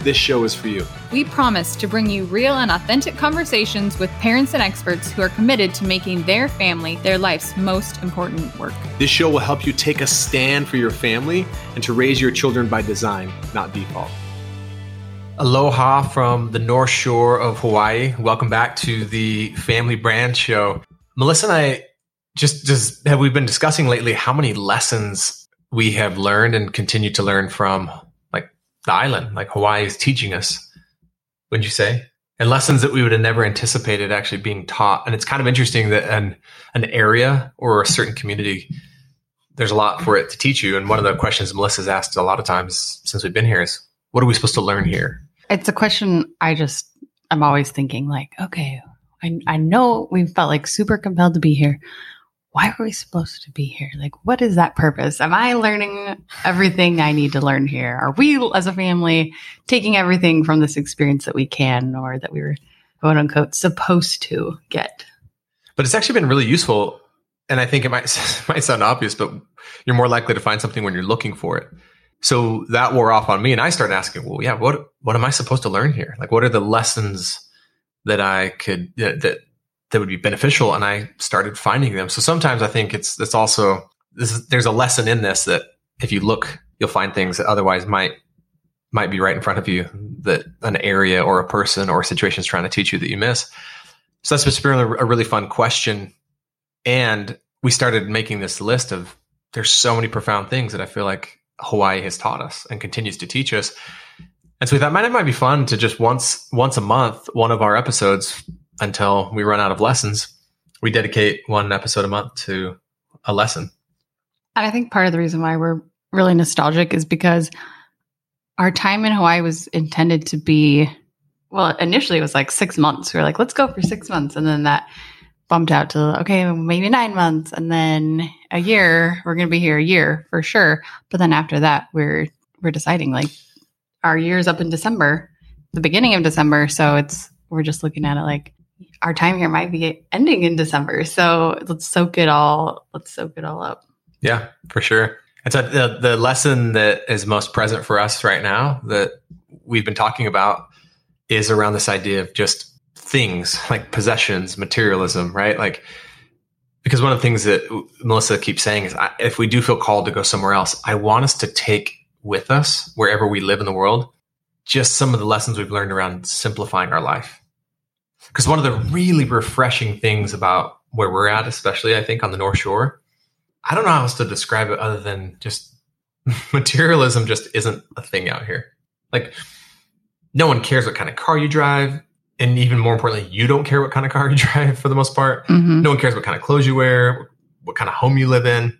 this show is for you. We promise to bring you real and authentic conversations with parents and experts who are committed to making their family their life's most important work. This show will help you take a stand for your family and to raise your children by design, not default. Aloha from the North Shore of Hawaii. Welcome back to the Family Brand Show. Melissa and I just just have we been discussing lately how many lessons we have learned and continue to learn from the island, like Hawaii is teaching us, wouldn't you say? And lessons that we would have never anticipated actually being taught. And it's kind of interesting that an, an area or a certain community, there's a lot for it to teach you. And one of the questions Melissa's asked a lot of times since we've been here is, what are we supposed to learn here? It's a question I just, I'm always thinking like, okay, I, I know we felt like super compelled to be here why are we supposed to be here? Like, what is that purpose? Am I learning everything I need to learn here? Are we as a family taking everything from this experience that we can or that we were quote unquote supposed to get? But it's actually been really useful. And I think it might, might sound obvious, but you're more likely to find something when you're looking for it. So that wore off on me. And I started asking, well, yeah, what, what am I supposed to learn here? Like, what are the lessons that I could, that, that would be beneficial and I started finding them. So sometimes I think it's it's also this is, there's a lesson in this that if you look, you'll find things that otherwise might might be right in front of you that an area or a person or a situation is trying to teach you that you miss. So that's been a really fun question. And we started making this list of there's so many profound things that I feel like Hawaii has taught us and continues to teach us. And so we thought, man, it might be fun to just once once a month, one of our episodes until we run out of lessons. We dedicate one episode a month to a lesson. And I think part of the reason why we're really nostalgic is because our time in Hawaii was intended to be, well, initially it was like six months. We were like, let's go for six months. And then that bumped out to, okay, maybe nine months. And then a year, we're going to be here a year for sure. But then after that, we're, we're deciding like our year's up in December, the beginning of December. So it's, we're just looking at it like, our time here might be ending in December. So let's soak it all. Let's soak it all up. Yeah, for sure. And so the, the lesson that is most present for us right now that we've been talking about is around this idea of just things like possessions, materialism, right? Like, because one of the things that Melissa keeps saying is if we do feel called to go somewhere else, I want us to take with us wherever we live in the world just some of the lessons we've learned around simplifying our life because one of the really refreshing things about where we're at, especially I think on the North Shore, I don't know how else to describe it other than just materialism just isn't a thing out here. Like no one cares what kind of car you drive. And even more importantly, you don't care what kind of car you drive for the most part. Mm-hmm. No one cares what kind of clothes you wear, what kind of home you live in.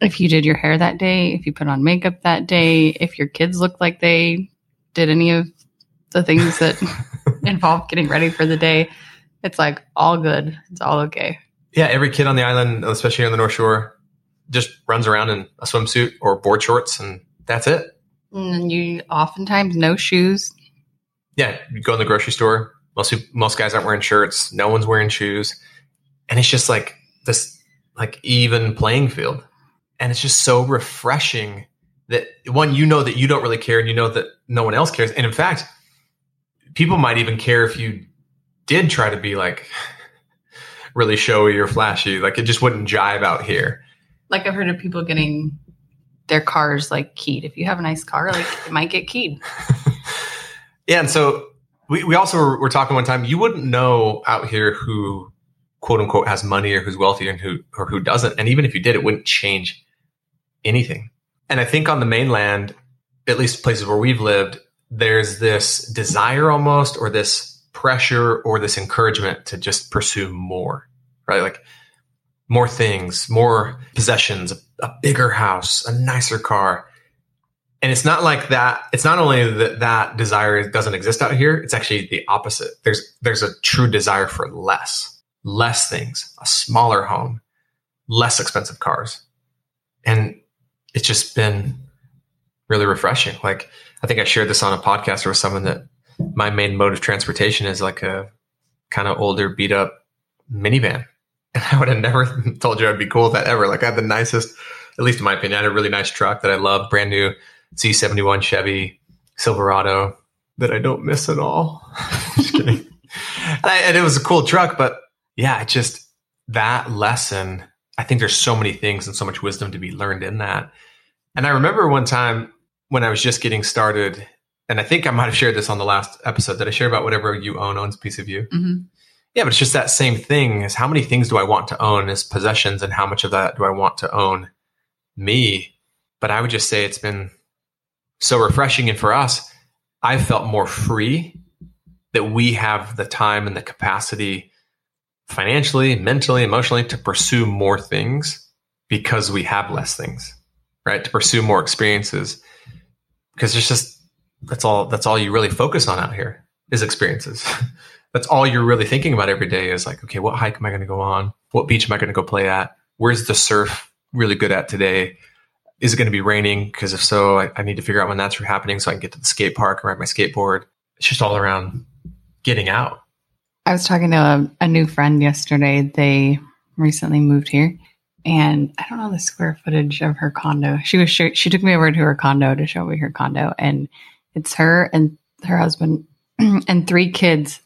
If you did your hair that day, if you put on makeup that day, if your kids look like they did any of the things that involved getting ready for the day, it's like all good. It's all okay. Yeah, every kid on the island, especially on the North Shore, just runs around in a swimsuit or board shorts, and that's it. And you oftentimes no shoes. Yeah, you go in the grocery store. Most most guys aren't wearing shirts. No one's wearing shoes, and it's just like this like even playing field, and it's just so refreshing that one you know that you don't really care, and you know that no one else cares, and in fact people might even care if you did try to be like really showy or flashy. Like it just wouldn't jive out here. Like I've heard of people getting their cars like keyed. If you have a nice car, like it might get keyed. yeah, and so we, we also were, were, talking one time. You wouldn't know out here who quote unquote has money or who's wealthy and who or who doesn't. And even if you did, it wouldn't change anything. And I think on the mainland, at least places where we've lived, there's this desire almost or this pressure or this encouragement to just pursue more, right? Like more things, more possessions, a, bigger house, a nicer car. And it's not like that. It's not only that that desire doesn't exist out here. It's actually the opposite. There's, there's a true desire for less, less things, a smaller home, less expensive cars. And it's just been really refreshing. Like I think I shared this on a podcast with someone that my main mode of transportation is like a kind of older beat up minivan. And I would have never told you I'd be cool with that ever. Like I had the nicest, at least in my opinion, I had a really nice truck that I love, brand new C71 Chevy Silverado that I don't miss at all. just kidding. And, I, and it was a cool truck, but yeah, just that lesson. I think there's so many things and so much wisdom to be learned in that. And I remember one time when I was just getting started, and I think I might have shared this on the last episode. Did I share about whatever you own owns a piece of you? Mm-hmm. Yeah, but it's just that same thing is how many things do I want to own as possessions and how much of that do I want to own me? But I would just say it's been so refreshing. And for us, I felt more free that we have the time and the capacity financially, mentally, emotionally to pursue more things because we have less things, right? To pursue more experiences because it's just that's all that's all you really focus on out here is experiences. that's all you're really thinking about every day is like, okay, what hike am I going to go on? What beach am I going to go play at? Where's the surf really good at today? Is it going to be raining? Because if so, I, I, need to figure out when that's happening so I can get to the skate park and ride my skateboard. It's just all around getting out. I was talking to a, a new friend yesterday. They recently moved here, and I don't know the square footage of her condo. She was she took me over to her condo to show me her condo, and it's her and her husband and three kids,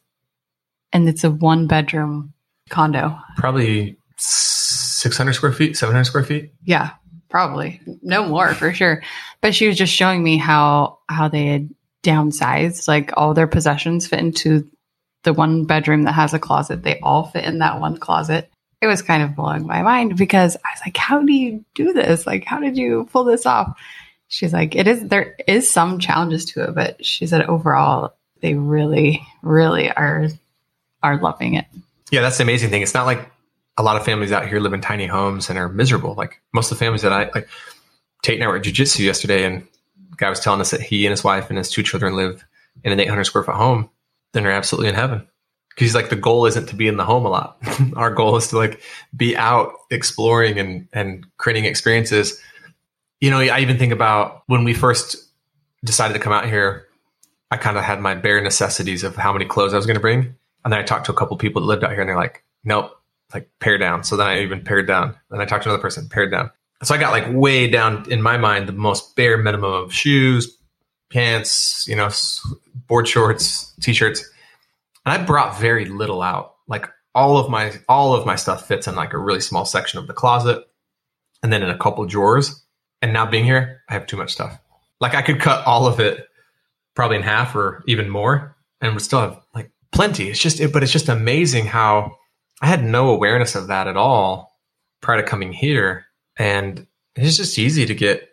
and it's a one bedroom condo. Probably six hundred square feet, seven hundred square feet. Yeah, probably no more for sure. But she was just showing me how how they had downsized, like all their possessions fit into the one bedroom that has a closet. They all fit in that one closet. It was kind of blowing my mind because I was like, how do you do this? Like, how did you pull this off? She's like, it is, there is some challenges to it, but she said overall, they really, really are, are loving it. Yeah, that's the amazing thing. It's not like a lot of families out here live in tiny homes and are miserable. Like most of the families that I like, Tate and I were at jujitsu yesterday, and guy was telling us that he and his wife and his two children live in an 800 square foot home then you're absolutely in heaven. He's like, the goal isn't to be in the home a lot. Our goal is to like be out exploring and, and creating experiences. You know, I even think about when we first decided to come out here, I kind of had my bare necessities of how many clothes I was going to bring. And then I talked to a couple people that lived out here and they're like, nope, like pare down. So then I even pared down. Then I talked to another person, pared down. So I got like way down in my mind, the most bare minimum of shoes, pants, you know, board shorts, t-shirts. And I brought very little out. Like all of my all of my stuff fits in like a really small section of the closet and then in a couple drawers. And now being here, I have too much stuff. Like I could cut all of it probably in half or even more and would still have like plenty. It's just it, but it's just amazing how I had no awareness of that at all prior to coming here. And it's just easy to get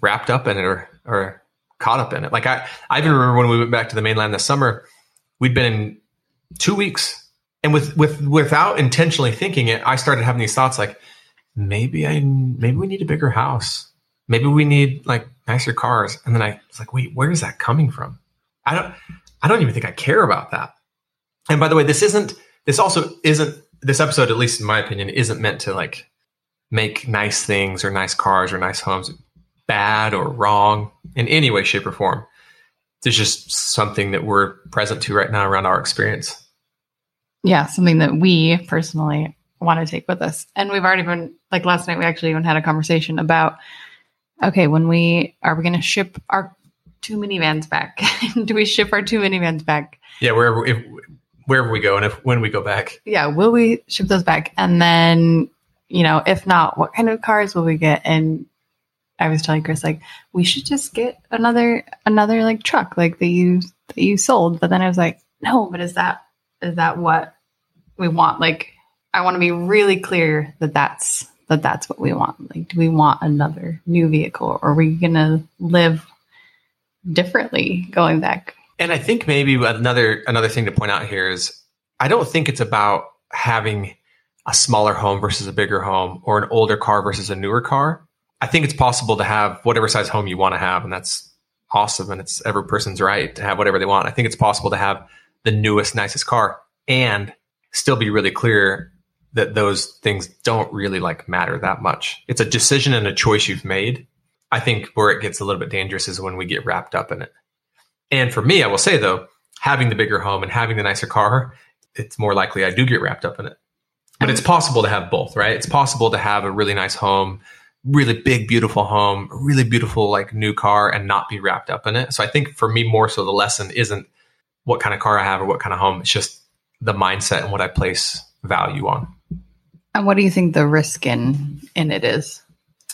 wrapped up in it or or caught up in it. Like I, I even remember when we went back to the mainland this summer, we'd been in two weeks, and with with without intentionally thinking it, I started having these thoughts like, maybe I, maybe we need a bigger house, maybe we need like nicer cars, and then I was like, wait, where is that coming from? I don't, I don't even think I care about that. And by the way, this isn't, this also isn't, this episode, at least in my opinion, isn't meant to like make nice things or nice cars or nice homes bad or wrong in any way, shape, or form. There's just something that we're present to right now around our experience. Yeah, something that we personally want to take with us. And we've already been, like last night, we actually even had a conversation about okay, when we are we going to ship our two minivans back? Do we ship our two minivans back? Yeah, wherever if, wherever we go, and if when we go back. Yeah, will we ship those back? And then, you know, if not, what kind of cars will we get? And I was telling Chris like we should just get another another like truck like that you that you sold. But then I was like, no, but is that is that what we want? Like I want to be really clear that that's that that's what we want. Like, do we want another new vehicle, or are we gonna live differently going back? And I think maybe another another thing to point out here is I don't think it's about having a smaller home versus a bigger home or an older car versus a newer car. I think it's possible to have whatever size home you want to have, and that's awesome. And it's every person's right to have whatever they want. I think it's possible to have the newest, nicest car and still be really clear that those things don't really like matter that much. It's a decision and a choice you've made. I think where it gets a little bit dangerous is when we get wrapped up in it. And for me, I will say though, having the bigger home and having the nicer car, it's more likely I do get wrapped up in it. But it's possible to have both, right? It's possible to have a really nice home, really big, beautiful home, really beautiful, like new car and not be wrapped up in it. So I think for me, more so the lesson isn't what kind of car I have or what kind of home. It's just the mindset and what I place value on. And what do you think the risk in in it is?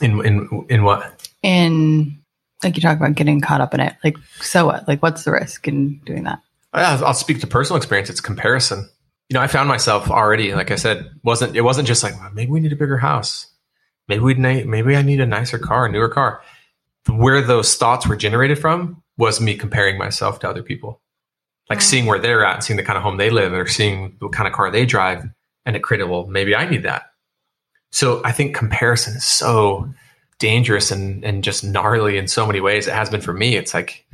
In in in what? In like you talk about getting caught up in it. Like so what? Like what's the risk in doing that? I'll I'll speak to personal experience. It's comparison. You know, I found myself already, like I said, wasn't it wasn't just like well, maybe we need a bigger house, maybe we maybe I need a nicer car, a newer car. Where those thoughts were generated from was me comparing myself to other people, like seeing where they're at, seeing the kind of home they live, or seeing what kind of car they drive, and it created, well, maybe I need that. So I think comparison is so dangerous and and just gnarly in so many ways. It has been for me. It's like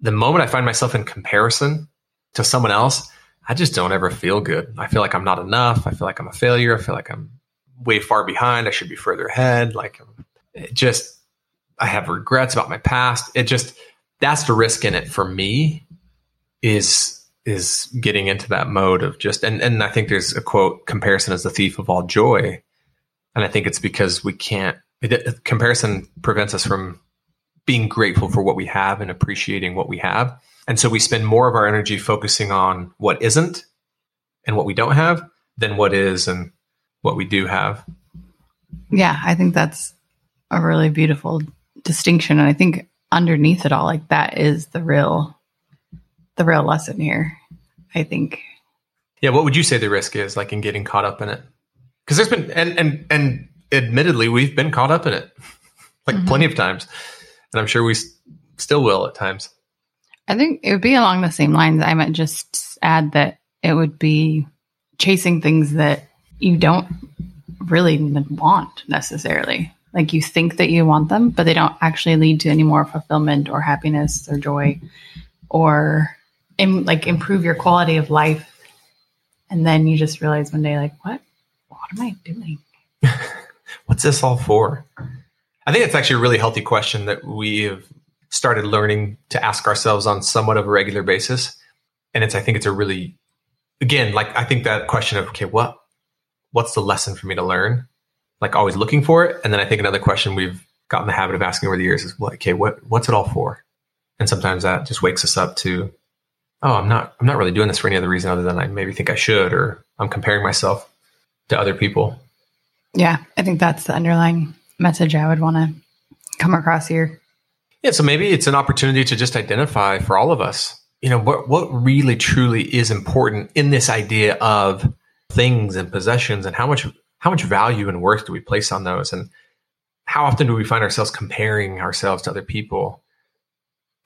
the moment I find myself in comparison to someone else, I just don't ever feel good. I feel like I'm not enough. I feel like I'm a failure. I feel like I'm way far behind. I should be further ahead. Like um, it just, I have regrets about my past. It just, that's the risk in it for me is, is getting into that mode of just, and, and I think there's a quote, comparison is the thief of all joy. And I think it's because we can't, it, comparison prevents us from being grateful for what we have and appreciating what we have. And so we spend more of our energy focusing on what isn't and what we don't have than what is and what we do have. Yeah, I think that's a really beautiful distinction. And I think underneath it all, like that is the real the real lesson here. I think. Yeah, what would you say the risk is like in getting caught up in it? Because there's been and and and admittedly we've been caught up in it like Mhm. plenty of times. And I'm sure we s- still will at times. I think it would be along the same lines. I might just add that it would be chasing things that you don't really want necessarily. Like you think that you want them, but they don't actually lead to any more fulfillment or happiness or joy or im- like improve your quality of life. And then you just realize one day, like, what? What am I doing? What's this all for? I think it's actually a really healthy question that we have started learning to ask ourselves on somewhat of a regular basis. And it's I think it's a really again, like I think that question of okay, what what's the lesson for me to learn? Like always looking for it. And then I think another question we've gotten the habit of asking over the years is well, okay, what what's it all for? And sometimes that just wakes us up to, oh, I'm not I'm not really doing this for any other reason other than I maybe think I should, or I'm comparing myself to other people. Yeah, I think that's the underlying message I would want to come across here. Yeah, so maybe it's an opportunity to just identify for all of us, you know, what what really truly is important in this idea of things and possessions and how much how much value and worth do we place on those and how often do we find ourselves comparing ourselves to other people?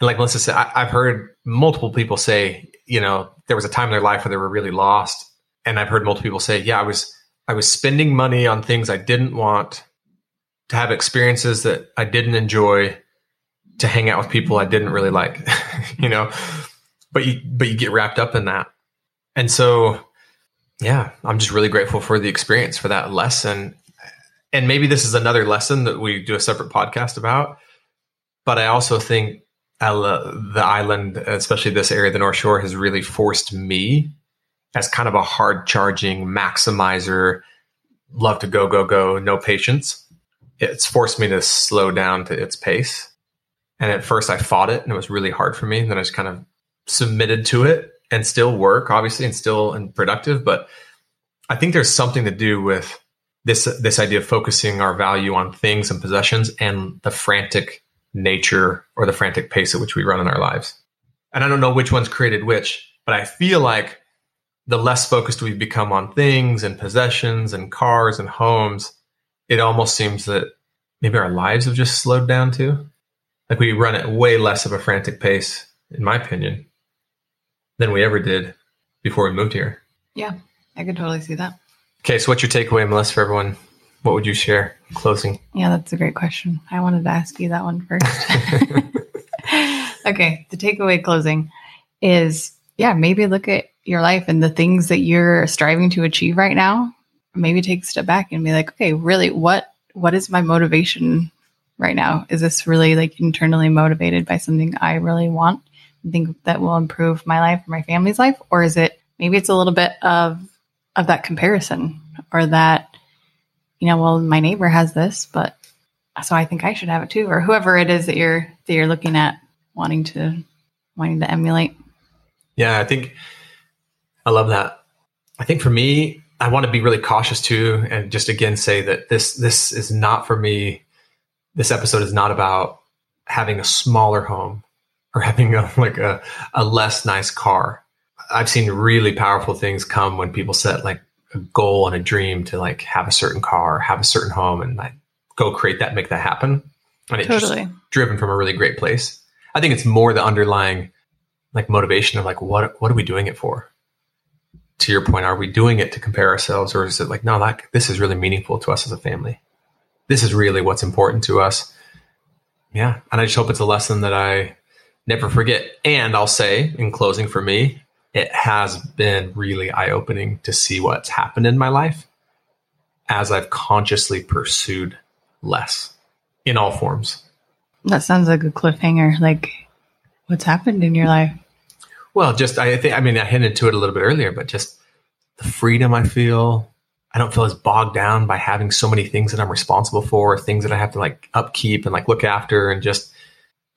And like Melissa said, I, I've heard multiple people say, you know, there was a time in their life where they were really lost. And I've heard multiple people say, yeah, I was I was spending money on things I didn't want to have experiences that I didn't enjoy to hang out with people I didn't really like, you know, but you, but you get wrapped up in that. And so, yeah, I'm just really grateful for the experience, for that lesson. And maybe this is another lesson that we do a separate podcast about. But I also think the island, especially this area, the North Shore, has really forced me as kind of a hard charging maximizer, love to go, go, go, no patience. It's forced me to slow down to its pace. And at first I fought it and it was really hard for me. And then I just kind of submitted to it and still work, obviously, and still and productive. But I think there's something to do with this this idea of focusing our value on things and possessions and the frantic nature or the frantic pace at which we run in our lives. And I don't know which one's created which, but I feel like the less focused we've become on things and possessions and cars and homes, it almost seems that maybe our lives have just slowed down too. Like we run at way less of a frantic pace, in my opinion, than we ever did before we moved here. Yeah, I could totally see that. Okay, so what's your takeaway, Melissa, for everyone? What would you share? Closing. Yeah, that's a great question. I wanted to ask you that one first. okay, the takeaway closing is yeah, maybe look at your life and the things that you're striving to achieve right now, maybe take a step back and be like, okay, really, what what is my motivation right now? Is this really like internally motivated by something I really want and think that will improve my life or my family's life? Or is it maybe it's a little bit of of that comparison or that, you know, well, my neighbor has this, but so I think I should have it too, or whoever it is that you're that you're looking at wanting to wanting to emulate. Yeah, I think I love that. I think for me, I want to be really cautious too, and just again say that this this is not for me. This episode is not about having a smaller home or having a, like a, a less nice car. I've seen really powerful things come when people set like a goal and a dream to like have a certain car, have a certain home, and like go create that, make that happen. And it's Totally. just driven from a really great place. I think it's more the underlying like motivation of like what what are we doing it for? To your point, are we doing it to compare ourselves, or is it like no, like this is really meaningful to us as a family? This is really what's important to us. Yeah, and I just hope it's a lesson that I never forget. And I'll say in closing for me, it has been really eye opening to see what's happened in my life as I've consciously pursued less in all forms. That sounds like a cliffhanger. Like, what's happened in your life? Well, just I think I mean I hinted to it a little bit earlier, but just the freedom I feel. I don't feel as bogged down by having so many things that I'm responsible for, things that I have to like upkeep and like look after, and just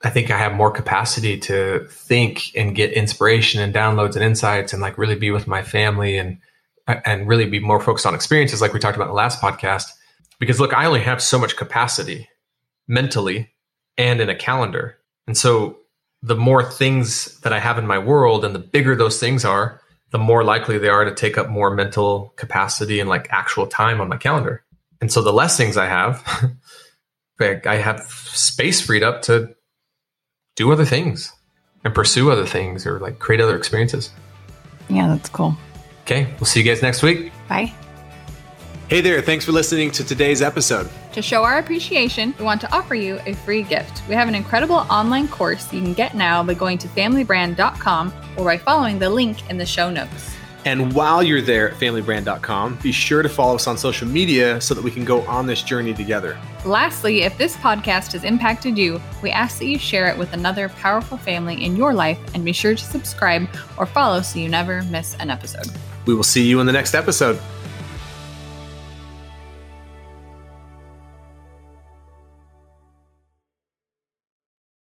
I think I have more capacity to think and get inspiration and downloads and insights and like really be with my family and and really be more focused on experiences like we talked about in the last podcast. Because look, I only have so much capacity mentally and in a calendar. And so the more things that I have in my world and the bigger those things are, the more likely they are to take up more mental capacity and like actual time on my calendar. And so the less things I have, I have space freed up to do other things and pursue other things or like create other experiences. Yeah, that's cool. Okay, we'll see you guys next week. Bye. Hey there, thanks for listening to today's episode. To show our appreciation, we want to offer you a free gift. We have an incredible online course you can get now by going to familybrand.com or by following the link in the show notes. And while you're there at familybrand.com, be sure to follow us on social media so that we can go on this journey together. Lastly, if this podcast has impacted you, we ask that you share it with another powerful family in your life and be sure to subscribe or follow so you never miss an episode. We will see you in the next episode.